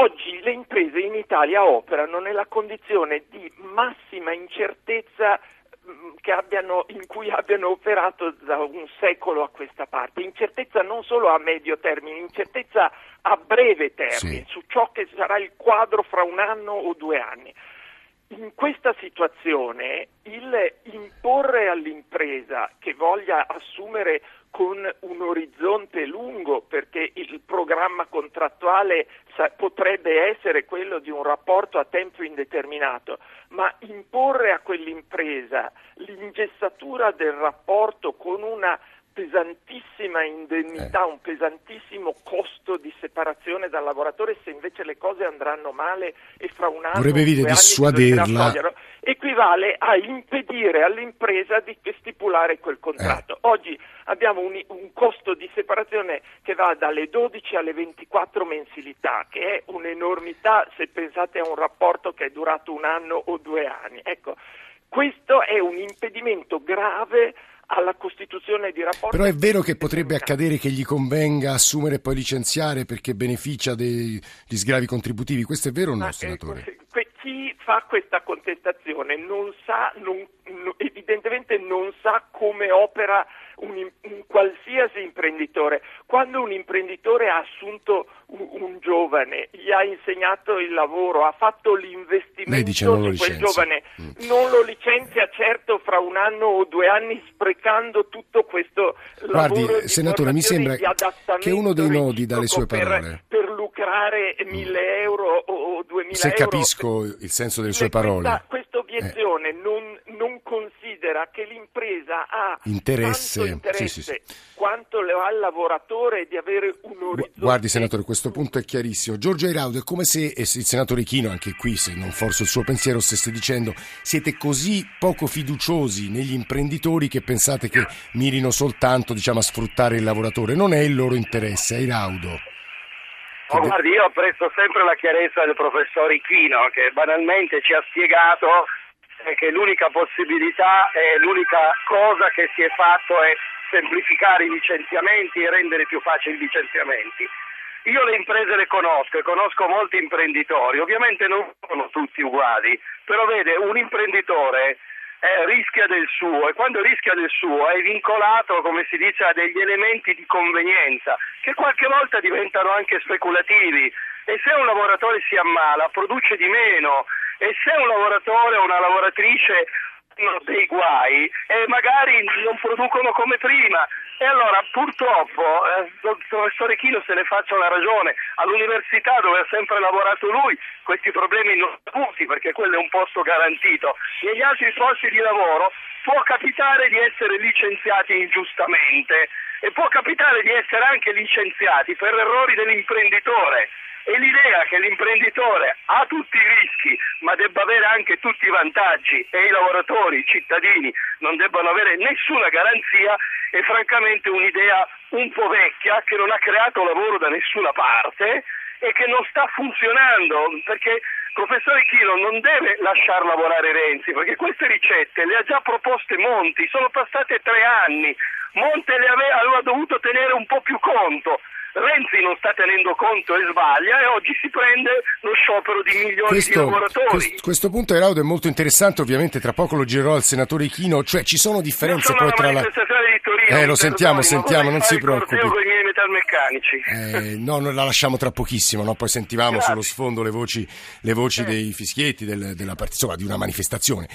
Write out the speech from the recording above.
Oggi le imprese in Italia operano nella condizione di massima incertezza mm, abbiano, in cui abbiano operato da un secolo a questa parte. Incertezza non solo a medio termine, incertezza a breve termine sì. su ciò che sarà il quadro fra un anno o due anni. In questa situazione il imporre all'impresa che voglia assumere con un orizzonte lungo perché il programma contrattuale potrebbe essere quello di un rapporto a tempo indeterminato, ma imporre a quell'impresa l'ingessatura del rapporto con una pesantissima indennità, eh. un pesantissimo costo di separazione dal lavoratore se invece le cose andranno male e fra un anno vorrebbe dire dissuaderla equivale a impedire all'impresa di stipulare quel contratto. Eh. Oggi abbiamo un, un, costo di separazione che va dalle 12 alle 24 mensilità, che è un'enormità se pensate a un rapporto che è durato un anno o due anni. Ecco, questo è un impedimento grave alla costituzione di rapporti. Però è vero che potrebbe accadere che gli convenga assumere e poi licenziare perché beneficia degli sgravi contributivi, questo è vero o no, Ma, senatore? Eh, chi fa questa contestazione non sa, non, evidentemente non sa come opera un, un, qualsiasi imprenditore. Quando un imprenditore ha assunto un, un, giovane, gli ha insegnato il lavoro, ha fatto l'investimento su quel giovane, mm. non lo licenzia certo fra un anno o due anni sprecando tutto questo Guardi, lavoro senatore, mi sembra che uno dei nodi dalle sue parole per, per lucrare mille euro o duemila euro. Se capisco il senso delle sue parole. Questa obiezione eh. non, non considera che l'impresa ha interesse, interesse sì, sì, sì. quanto ha il lavoratore di avere un orizzonte. Guardi senatore, questo punto è chiarissimo. Giorgio Airaudo, è come se il senatore Chino, anche qui se non forse il suo pensiero stesse dicendo, siete così poco fiduciosi negli imprenditori che pensate che mirino soltanto diciamo, a sfruttare il lavoratore. Non è il loro interesse, Airaudo. Oh, guardi, io apprezzo sempre la chiarezza del professor Ichino che banalmente ci ha spiegato che l'unica possibilità e l'unica cosa che si è fatto è semplificare i licenziamenti e rendere più facili i licenziamenti. Io le imprese le conosco e conosco molti imprenditori, ovviamente non sono tutti uguali, però vede un imprenditore eh, rischia del suo e quando rischia del suo è vincolato, come si dice, a degli elementi di convenienza che qualche volta diventano anche speculativi e se un lavoratore si ammala produce di meno e se un lavoratore o una lavoratrice hanno dei guai e magari non producono come prima. E allora purtroppo eh, professore Chino se ne faccia una ragione. All'università dove ha sempre lavorato lui questi problemi non sono avuti perché quello è un posto garantito. Negli altri posti di lavoro può capitare di essere licenziati ingiustamente. E può capitare di essere anche licenziati per errori dell'imprenditore e l'idea che l'imprenditore ha tutti i rischi ma debba avere anche tutti i vantaggi e i lavoratori, i cittadini non debbano avere nessuna garanzia è francamente un'idea un po' vecchia che non ha creato lavoro da nessuna parte e che non sta funzionando perché professore Chino non deve lasciar lavorare Renzi perché queste ricette le ha già proposte Monti, sono passate tre anni, Monte le aveva, aveva dovuto tenere un po' più conto Renzi non sta tenendo conto e sbaglia e oggi si prende lo sciopero di milioni questo, di lavoratori. Questo, questo punto Eraudo è molto interessante, ovviamente tra poco lo girerò al senatore Ichino, cioè ci sono differenze poi tra la... Eh, lo sentiamo, sentiamo, non si preoccupi. con i miei metalmeccanici. Eh, no, non la lasciamo tra pochissimo, no? poi sentivamo Grazie. sullo sfondo le voci, le voci eh. dei fischietti, del, della, insomma, di una manifestazione.